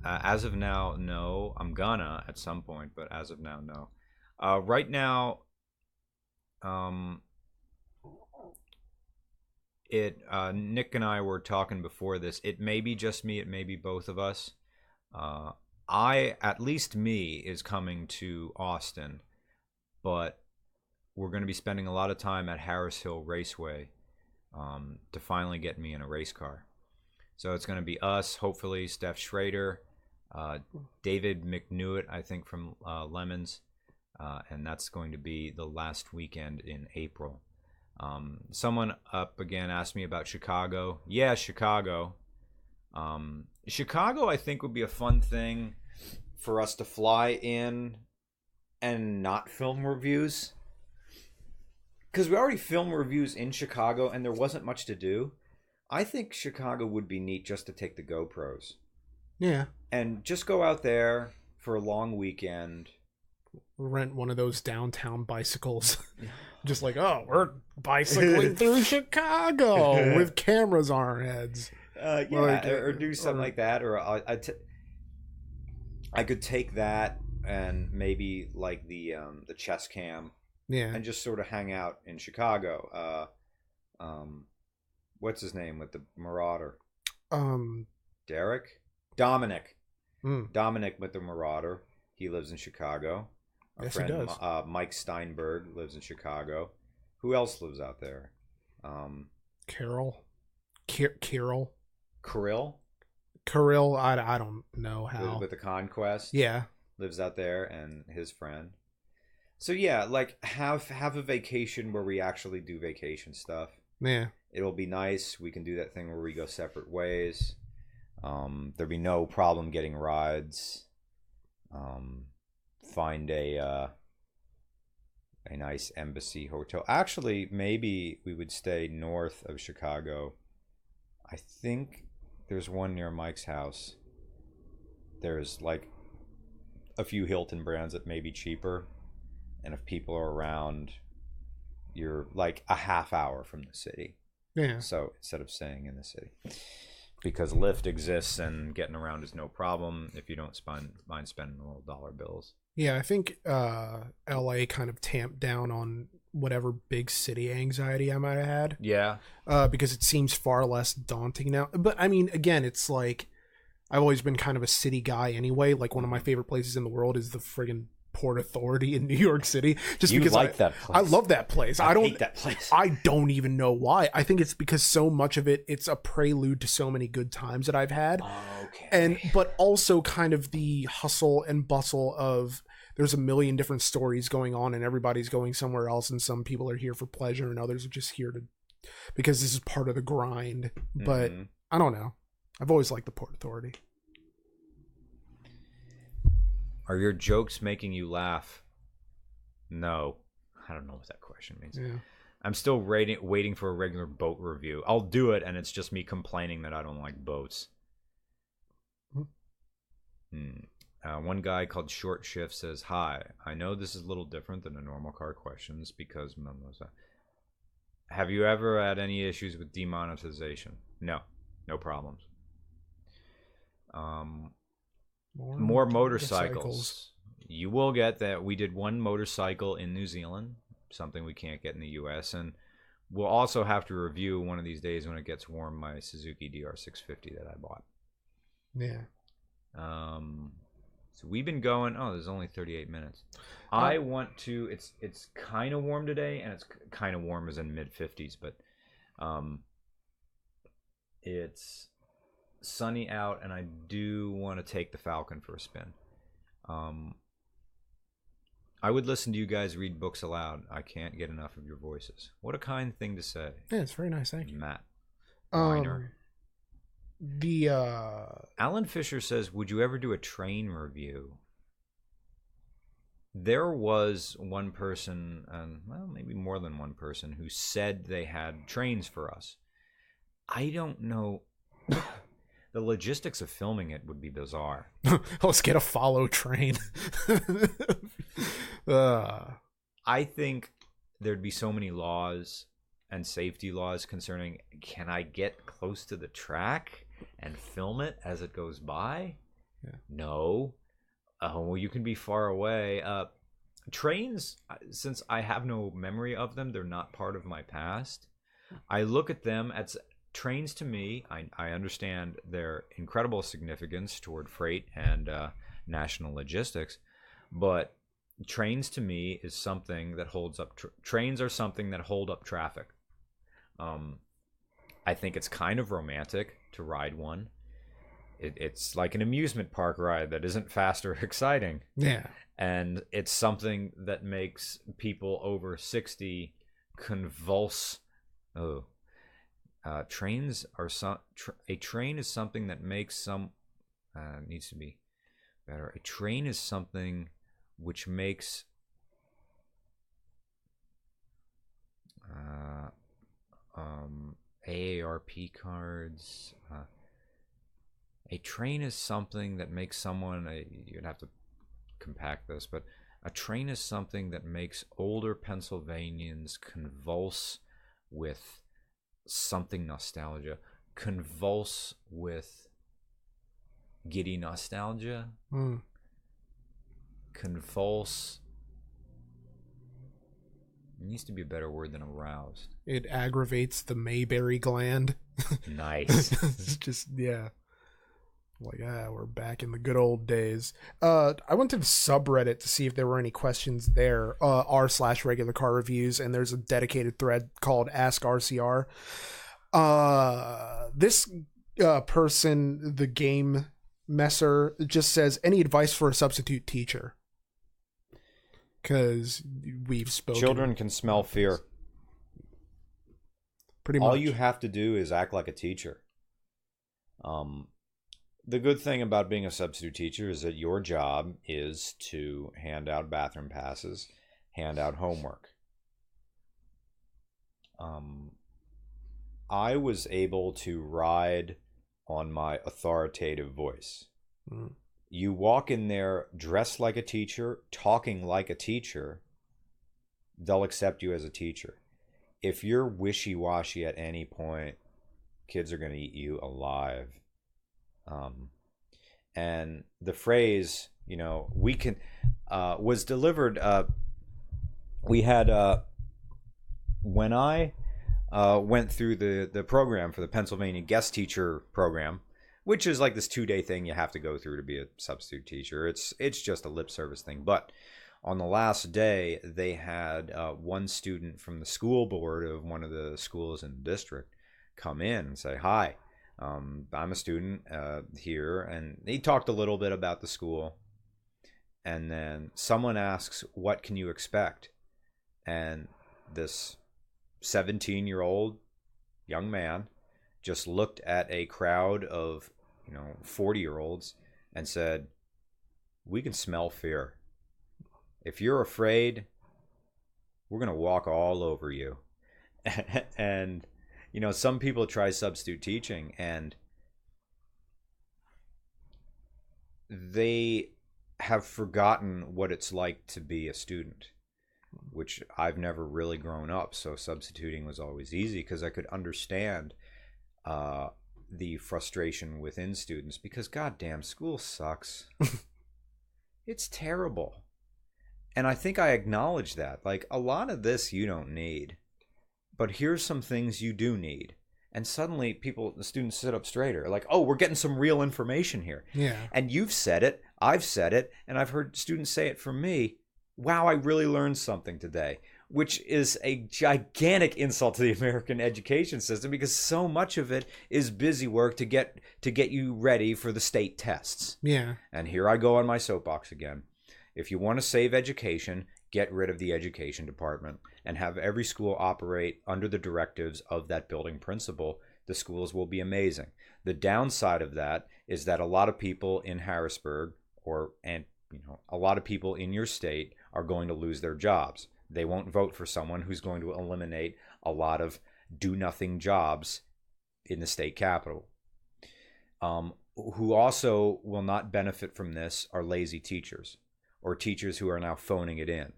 Uh, as of now, no. I'm gonna at some point, but as of now, no. Uh, right now, um, it uh, Nick and I were talking before this. It may be just me. It may be both of us. Uh, I at least me is coming to Austin, but we're going to be spending a lot of time at Harris Hill Raceway um, to finally get me in a race car. So it's going to be us, hopefully Steph Schrader, uh, David McNewitt, I think from uh, Lemons, uh, and that's going to be the last weekend in April. Um, someone up again asked me about Chicago. Yeah, Chicago. Um, Chicago, I think, would be a fun thing for us to fly in and not film reviews. Because we already film reviews in Chicago and there wasn't much to do. I think Chicago would be neat just to take the GoPros Yeah. and just go out there for a long weekend. Rent one of those downtown bicycles. *laughs* *laughs* Just like, oh, we're bicycling *laughs* through Chicago with cameras on our heads. Uh, yeah, Like, or, or do something or- like that, or I, I, t- I could take that and maybe like the um, the chess cam Yeah. and just sort of hang out in Chicago. Uh, um, what's his name with the Marauder? Um. Derek, Dominic, mm, Dominic with the Marauder. He lives in Chicago. Our Yes, he friend does. Uh, Mike Steinberg lives in Chicago. Who else lives out there? Um, Carol. Ki- Carol. Kirill Kirill. I, I don't know how. with the Conquest. Yeah. lives out there and his friend. So yeah, like have have a vacation where we actually do vacation stuff. Yeah. It'll be nice. We can do that thing where we go separate ways. Um, there'll be no problem getting rides. Um, find a uh, a nice embassy hotel. Actually, maybe we would stay north of Chicago. I think there's one near Mike's house. There's like a few Hilton brands that may be cheaper, and if people are around, you're like a half hour from the city. Yeah. So instead of staying in the city, because Lyft exists and getting around is no problem if you don't spend, mind spending a little dollar bills. Yeah. I think uh, LA kind of tamped down on whatever big city anxiety I might have had. Yeah, uh, because it seems far less daunting now. But I mean, again, it's like I've always been kind of a city guy anyway. Like one of my favorite places in the world is the friggin' Port Authority in *laughs* New York City, just you because like I, that. I love that place. I, I don't. hate that place. I don't even know why. I think it's because so much of it it's a prelude to so many good times that I've had okay. and but also kind of the hustle and bustle of there's a million different stories going on and everybody's going somewhere else and some people are here for pleasure and others are just here to because this is part of the grind but Mhm. i don't know i've always liked the port authority are your jokes making you laugh? No, I don't know what that question means. yeah I'm still waiting, waiting for a regular boat review. I'll do it, and it's just me complaining that I don't like boats. Hmm. Uh, one guy called Short Shift says, "Hi, I know this is a little different than the normal car questions because blah. have you ever had any issues with demonetization? No, no problems. Um, more motorcycles. You will get that. We did one motorcycle in New Zealand, something we can't get in the U.S., and we'll also have to review one of these days when it gets warm my Suzuki DR650 that I bought. yeah Um, so we've been going. Oh, there's only 38 minutes. I want to. It's it's kind of warm today, and it's kind of warm as in mid 50s, but um, it's sunny out, and I do want to take the Falcon for a spin. Um, I would listen to you guys read books aloud. I can't get enough of your voices. What a kind thing to say, yeah it's very nice thank you Matt. um, Weiner. The uh Alan Fisher says, "Would you ever do a train review?" There was one person, and well, maybe more than one person, who said they had trains for us. I don't know. *coughs* the logistics of filming it would be bizarre. *laughs* let's get a follow train *laughs* uh I think there'd be so many laws and safety laws concerning can I get close to the track and film it as it goes by? Yeah. No. Oh, well, you can be far away. Uh, trains, uh, since I have no memory of them, they're not part of my past. I look at them as trains to me. I, I understand their incredible significance toward freight and uh, national logistics, but trains to me is something that holds up. Tra- trains are something that hold up traffic. Um, I think it's kind of romantic to ride one. It, it's like an amusement park ride that isn't fast *laughs* or exciting Yeah. and it's something that makes people over 60 convulse oh uh, trains are some tr- a train is something that makes some uh, needs to be better a train is something which makes uh, um, AARP cards uh, a train is something that makes someone a, you'd have to compact this, but a train is something that makes older Pennsylvanians convulse with something nostalgia, convulse with giddy nostalgia, Mm. convulse. It needs to be a better word than aroused. It aggravates the Mayberry gland. Nice. *laughs* it's just yeah. Like ah, we're back in the good old days. Uh, I went to the subreddit to see if there were any questions there. Uh, r slash regular car reviews, and there's a dedicated thread called Ask RCR. Uh, this uh, person, the game messer, just says any advice for a substitute teacher. Because we've spoken. Children can smell fear. pretty much. All you have to do is act like a teacher. Um, the good thing about being a substitute teacher is that your job is to hand out bathroom passes, hand out homework. Um, I was able to ride on my authoritative voice. Mm. You walk in there dressed like a teacher, talking like a teacher, they'll accept you as a teacher. If you're wishy washy at any point, kids are going to eat you alive. Um, and the phrase, you know, we can, uh, was delivered. Uh, we had, uh, when I uh, went through the, the program for the Pennsylvania guest teacher program, which is like this two day thing you have to go through to be a substitute teacher. It's it's just a lip service thing. But on the last day, they had uh, one student from the school board of one of the schools in the district come in and say, "Hi, um, I'm a student uh, here," and he talked a little bit about the school. And then someone asks, "What can you expect?" And this 17 year old young man just looked at a crowd of you know 40 year olds and said we can smell fear. If you're afraid we're going to walk all over you. *laughs* And you know some people try substitute teaching and they have forgotten what it's like to be a student which I've never really grown up, so substituting was always easy because I could understand uh, the frustration within students because goddamn school sucks. *laughs* it's terrible. And I think I acknowledge that. Like a lot of this you don't need. But here's some things you do need. And suddenly people the students sit up straighter. Like, "Oh, we're getting some real information here." Yeah. And you've said it, I've said it, and I've heard students say it from me. Wow, I really learned something today, which is a gigantic insult to the American education system because so much of it is busy work to get to get you ready for the state tests. Yeah. And here I go on my soapbox again. If you want to save education, get rid of the education department and have every school operate under the directives of that building principal. The schools will be amazing. The downside of that is that a lot of people in Harrisburg or and you know a lot of people in your state are going to lose their jobs. They won't vote for someone who's going to eliminate a lot of do nothing jobs in the state capital. Um, who also will not benefit from this are lazy teachers or teachers who are now phoning it in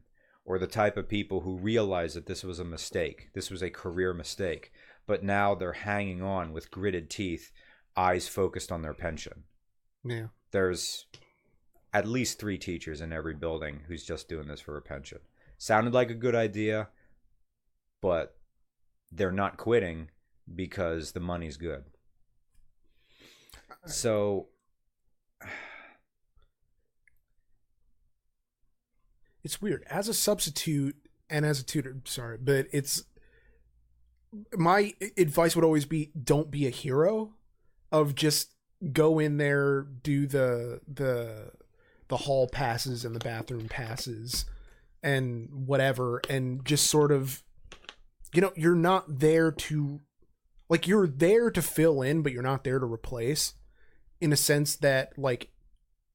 or the type of people who realize that this was a mistake. This was a career mistake. But now they're hanging on with gritted teeth, eyes focused on their pension. Yeah. There's at least three teachers in every building who's just doing this for a pension. Sounded like a good idea, but they're not quitting because the money's good. So it's weird as a substitute and as a tutor. Sorry, but it's my advice would always be don't be a hero of just go in there do the the the hall passes and the bathroom passes and whatever and just sort of you know you're not there to like you're there to fill in but you're not there to replace in a sense that like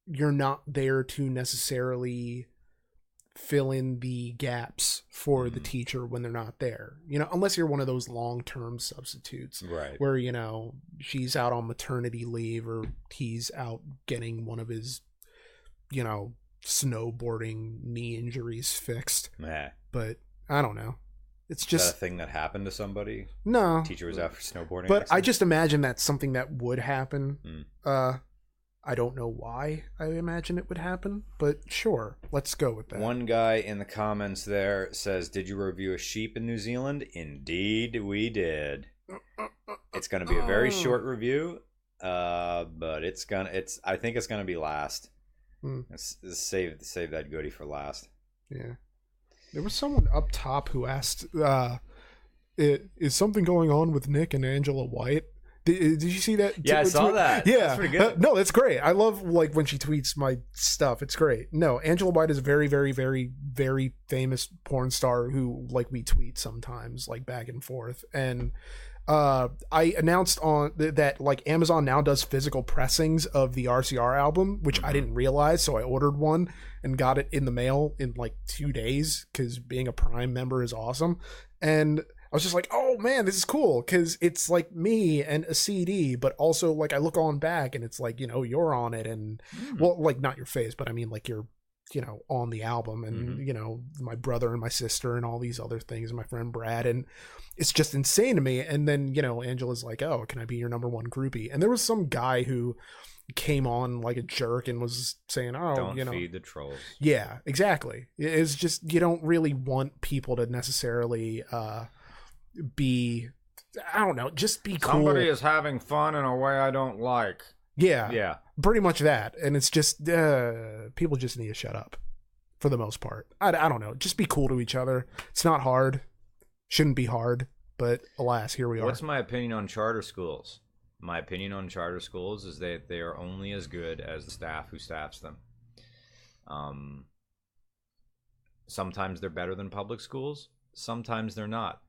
you're not there to necessarily fill in the gaps for the Mhm. teacher when they're not there. You know, unless you're one of those long-term substitutes Right. where, you know, she's out on maternity leave or he's out getting one of his you know, snowboarding knee injuries fixed. Meh. But I don't know. It's Is that a thing that happened to somebody? no. Teacher was out for snowboarding. But I just imagine that's something that would happen. Hmm. Uh I don't know why I imagine it would happen, but sure, let's go with that. One guy in the comments there says, "Did you review a sheep in New Zealand?" Indeed, we did. It's going to be a very Oh. short review, uh, but it's gonna. It's. I think it's going to be last. Let's save save that goodie for last. Yeah. There was someone up top who asked, uh, "Is something going on with Nick and Angela White?" Did, did you see that? Yeah, I saw tw- that. Yeah, That's pretty good. Uh, no, that's great. I love like when she tweets my stuff. It's great. No, Angela White is a very, very, very, very famous porn star who like we tweet sometimes, like back and forth. And uh, I announced on th- that like Amazon now does physical pressings of the RCR album, which I Mhm. didn't realize. So I ordered one and got it in the mail in like two days because being a Prime member is awesome. And I was just like, oh man, this is cool because it's like me and a CD, but also like I look on back and it's like you know you're on it and well like not your face, but I mean like you're you know on the album and Mhm. you know my brother and my sister and all these other things, my friend Brad, and it's just insane to me. And then you know Angela's like, oh, can I be your number one groupie? And there was some guy who came on like a jerk and was saying, oh, Don't you know, feed the trolls. yeah, exactly. It's just you don't really want people to necessarily uh be I don't know, just be cool. Somebody is having fun in a way I don't like. Yeah, Yeah. pretty much that. And it's just uh people just need to shut up for the most part. I, I don't know, just be cool to each other. It's not hard. Shouldn't be hard, but alas, here we are. What's my opinion on charter schools? My opinion on charter schools is that they are only as good as the staff who staffs them. Um, sometimes they're better than public schools. Sometimes they're not.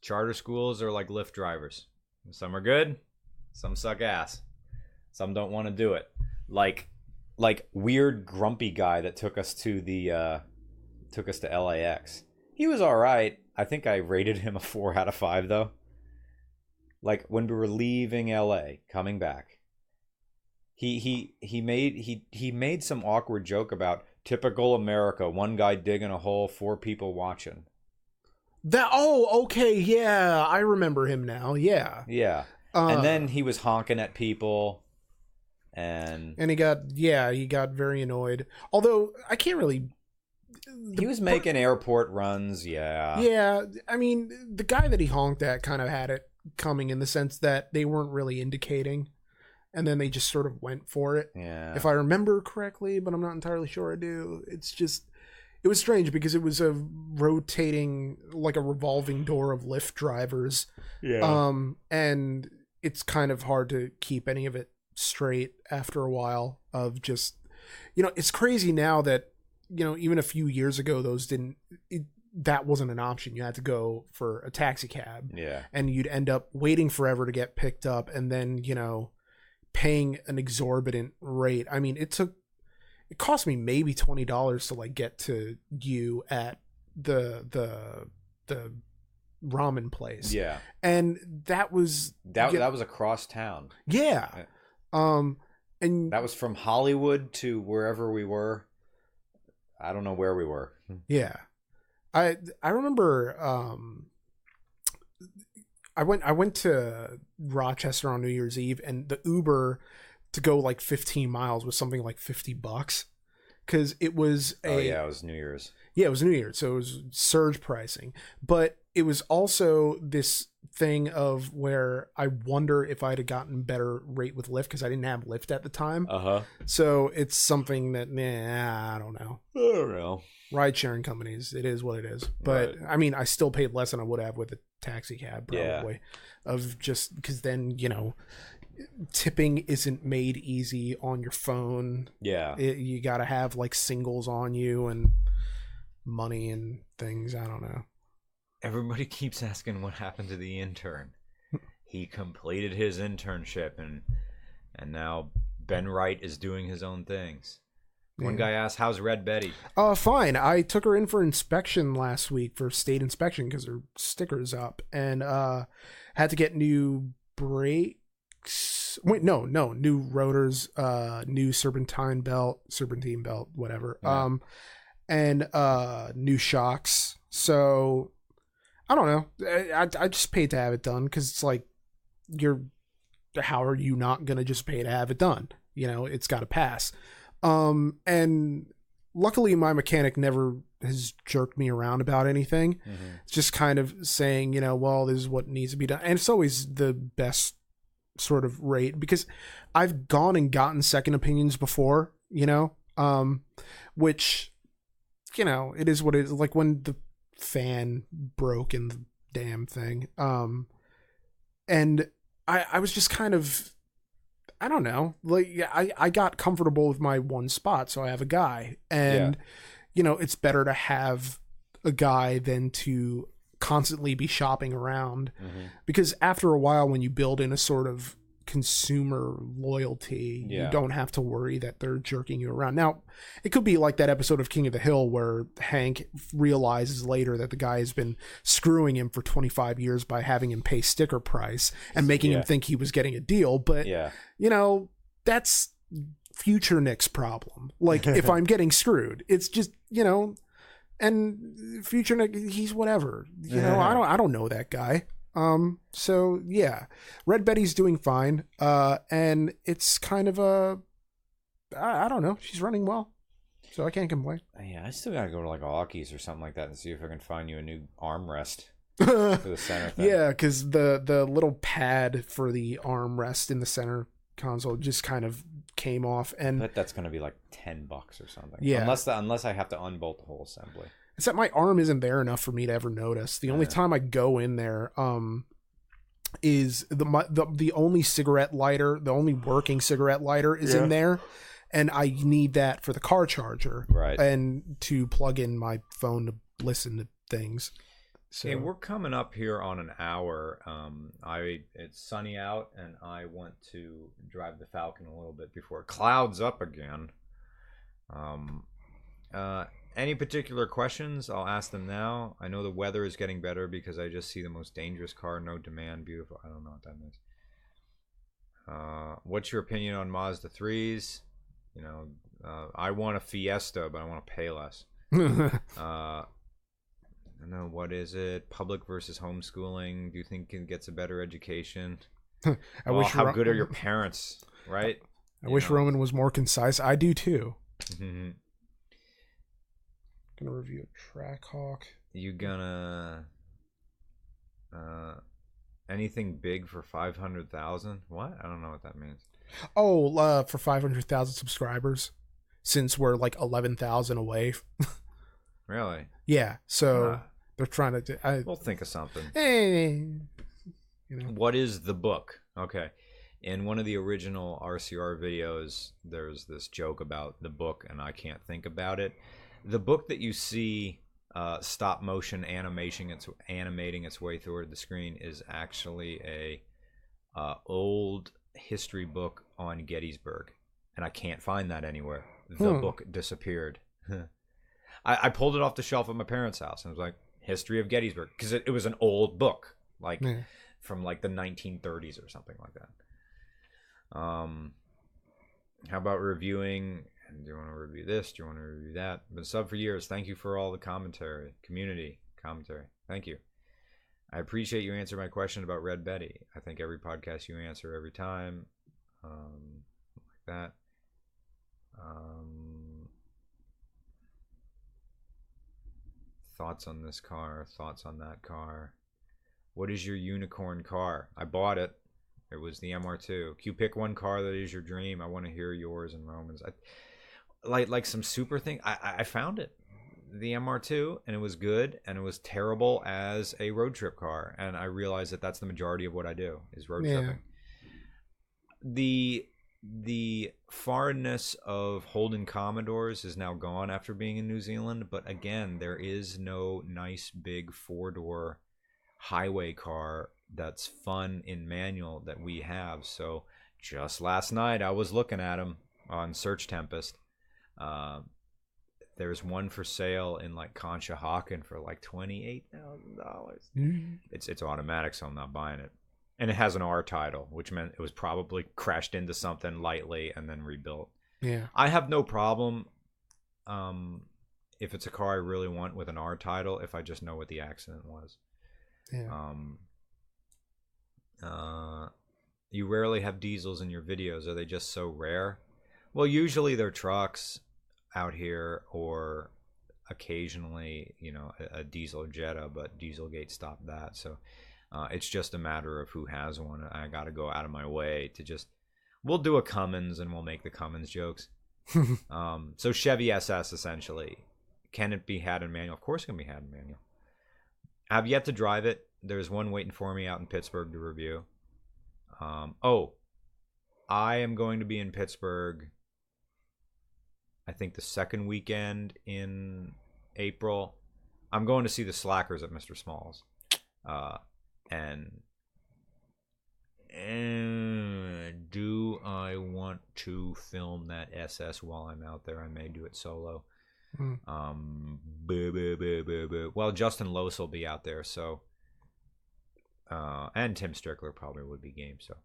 Charter schools are like Lyft drivers. Some are good, some suck ass. Some don't want to do it. Like, like weird grumpy guy that took us to the uh, took us to LAX. He was all right. I think I rated him a four out of five though. Like when we were leaving LA, coming back, he he he made he he made some awkward joke about typical America. One guy digging a hole, four people watching. that oh, okay, yeah, I remember him now. Yeah. Yeah, Uh, and then he was honking at people, and and he got yeah, he got very annoyed. Although I can't really he was making airport runs. Yeah, Yeah, I mean, the guy that he honked at kind of had it coming in the sense that they weren't really indicating, and then they just sort of went for it. yeah. If I remember correctly, but I'm not entirely sure I do. It's just, it was strange because it was a rotating, like a revolving door of Lyft drivers, yeah. um, and it's kind of hard to keep any of it straight after a while. Of just, you know, it's crazy now that you know even a few years ago those didn't. It, that wasn't an option. You had to go for a taxi cab, yeah. and you'd end up waiting forever to get picked up, and then you know, paying an exorbitant rate. I mean, it took. It cost me maybe twenty dollars to like get to you at the the the ramen place Yeah. and that was That Yeah. that was across town. yeah Yeah. um and That was from Hollywood to wherever we were. I don't know where we were. yeah i i remember um i went i went to rochester on new year's eve and the uber to go like 15 miles was something like 50 bucks because it was a oh yeah, it was New Year's. yeah, it was New Year's, so it was surge pricing. But it was also this thing of where I wonder if I'd have gotten better rate with Lyft because I didn't have Lyft at the time. Uh huh. So it's something that nah, I don't know. I don't know. Ride sharing companies, it is what it is. But Right. I mean, I still paid less than I would have with a taxi cab, Yeah. probably. Of just because then you know, tipping isn't made easy on your phone. Yeah. It, you got to have like singles on you and money and things. I don't know. Everybody keeps asking what happened to the intern. *laughs* he completed his internship and and now Ben Wright is doing his own things. One Yeah. guy asked, "How's Red Betty?" Uh, fine. I took her in for inspection last week for state inspection because her sticker's up, and uh, had to get new brakes. Wait, no, no, new rotors, uh, new serpentine belt, serpentine belt, whatever. Yeah. Um, and uh, new shocks. So I don't know. I I, I just paid to have it done because it's like you're. How are you not gonna just pay to have it done? You know, it's got to pass. Um, and luckily my mechanic never has jerked me around about anything it's just kind of saying you know well this is what needs to be done and it's always the best sort of rate because i've gone and gotten second opinions before you know um which you know it is what it is. Like when the fan broke in the damn thing um and i i was just kind of i don't know like yeah, i i got comfortable with my one spot so i have a guy. And you know it's better to have a guy than to constantly be shopping around Mm-hmm. because after a while when you build in a sort of consumer loyalty Yeah. you don't have to worry that they're jerking you around now it could be like that episode of king of the hill where hank realizes later that the guy has been screwing him for 25 years by having him pay sticker price and making Yeah. him think he was getting a deal but Yeah. you know that's future nick's problem like if *laughs* i'm getting screwed it's just you know and future nick he's whatever you know i don't i don't know that guy. Um so yeah red betty's doing fine uh and it's kind of a i, I don't know she's running well so i can't complain. Yeah, I still gotta go to like Rockies or something like that and see if I can find you a new armrest for the center *laughs* thing. yeah because the the little pad for the armrest in the center console just kind of came off and But that's gonna be like ten bucks or something. Yeah. Unless the, unless I have to unbolt the whole assembly. Except my arm isn't there enough for me to ever notice. The only Yeah. time I go in there, um, is the my, the the only cigarette lighter, the only working cigarette lighter is Yeah. in there, and I need that for the car charger Right. and to plug in my phone to listen to things. So Hey, we're coming up here on an hour. Um, I it's sunny out, and I want to drive the Falcon a little bit before it clouds up again. Um, uh, any particular questions? I'll ask them now. I know the weather is getting better because I just see the most dangerous car, no demand, beautiful. I don't know what that means. Uh, what's your opinion on Mazda threes? You know, uh, I want a Fiesta, but I want to pay less. *laughs* Uh, don't know what is it? Public versus homeschooling. Do you think it gets a better education? *laughs* I Well, wish how Ro- good are your parents? Right. I you wish know? Roman was more concise. I do too. Mhm. Gonna review a Trackhawk. you gonna uh anything big for five hundred thousand? What? I don't know what that means. Oh, uh, for five hundred thousand subscribers, since we're like eleven thousand away. *laughs* Really? Yeah, so Ah, they're trying to. do- I, we'll think of something. hey, you know. What is the book? Okay. In one of the original RCR videos, there's this joke about the book, and I can't think about it. The book that you see uh, stop motion animation, it's animating its way through the screen, is actually a uh, old history book on Gettysburg, and I can't find that anywhere. The Hmm. book disappeared. *laughs* I, I pulled it off the shelf at my parents' house, and was like History of Gettysburg because it, it was an old book, like Yeah. from like the 1930s or something like that. Um, how about reviewing? Do you want to review this? Do you want to review that? Been sub for years. Thank you for all the commentary, community commentary. Thank you. I appreciate you answer my question about Red Betty. I think every podcast you answer every time, um, like that. Um, thoughts on this car, thoughts on that car. What is your unicorn car? I bought it. It was the MR2. If you pick one car that is your dream, I want to hear yours and Roman's. I, like like some super thing. I I I found it, the MR2, and it was good, and it was terrible as a road trip car, and I realized that that's the majority of what I do is road Yeah. tripping. The the foreignness of Holden Commodores is now gone after being in New Zealand, but again, there is no nice big four door highway car that's fun in manual that we have. So just last night, I was looking at them on SearchTempest. Uh, there's one for sale in like Conshohocken for like twenty eight thousand dollars. It's it's automatic, so I'm not buying it. And it has an R title, which meant it was probably crashed into something lightly and then rebuilt. Yeah. I have no problem um, if it's a car I really want with an R title if I just know what the accident was. Yeah. Um, uh, you rarely have diesels in your videos. Are they just so rare? Well, usually they're trucks out here, or occasionally, you know, a, a diesel Jetta, but Dieselgate stopped that. So uh, it's just a matter of who has one. I got to go out of my way to just. We'll do a Cummins and we'll make the Cummins jokes. *laughs* um, so Chevy SS essentially. Can it be had in manual? Of course, it can be had in manual. I've yet to drive it. There's one waiting for me out in Pittsburgh to review. Um, oh, I am going to be in Pittsburgh. I think the second weekend in April. I'm going to see the Slackers at Mr. Smalls, uh, and and do I want to film that SS while I'm out there? I may do it solo. Hmm. Um, boo, boo, boo. Well, Justin Lose will be out there, so uh, and Tim Strickler probably would be game. So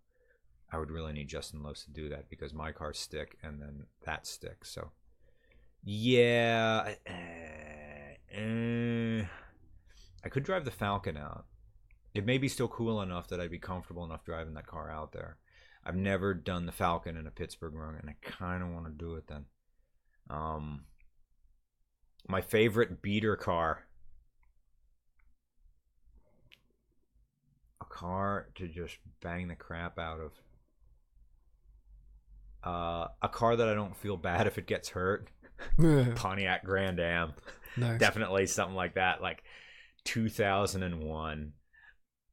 I would really need Justin Lose to do that because my cars stick and then that sticks. So yeah, uh, uh, I could drive the Falcon out. It may be still cool enough that I'd be comfortable enough driving that car out there. I've never done the Falcon in a Pittsburgh run, and I kind of want to do it then. Um, my favorite beater car. A car to just bang the crap out of. Uh, a car that I don't feel bad if it gets hurt. *laughs* Pontiac Grand Am. nice. Definitely something like that. Like 2001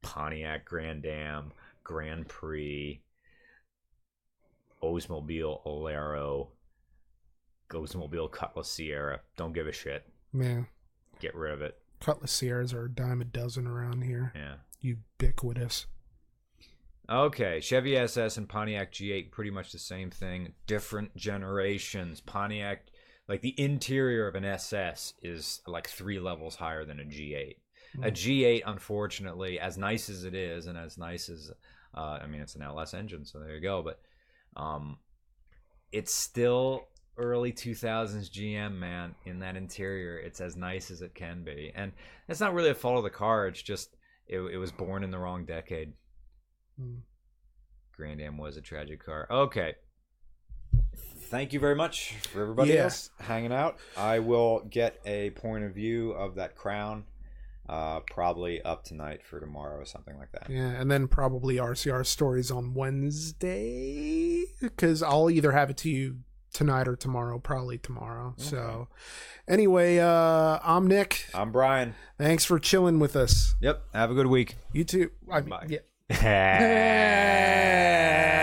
Pontiac Grand Am Grand Prix Oldsmobile Alero Oldsmobile Cutlass Ciera. Don't give a shit. Yeah. Get rid of it. Cutlass Cieras are a dime a dozen around here. Yeah. Ubiquitous. Okay, Chevy SS and Pontiac G8 pretty much the same thing, different generations. Pontiac like the interior of an SS is like 3 levels higher than a G8. A Mm. G8 unfortunately, as nice as it is and as nice as uh, I mean it's an LS engine, so there you go, but um it's still early 2000s GM man in that interior. It's as nice as it can be. And it's not really a fault of the car, it's just it, it was born in the wrong decade. Mm. Grand Am was a tragic car. Okay. Thank you very much for everybody Yeah. else hanging out. I will get a point of view of that crown, uh, probably up tonight for tomorrow or something like that. Yeah, and then probably RCR stories on Wednesday because I'll either have it to you tonight or tomorrow. Probably tomorrow. So, anyway, uh, I'm Nick. I'm Brian. Thanks for chilling with us. Yep. Have a good week. You too. I mean, Bye. yeah. *laughs* *laughs*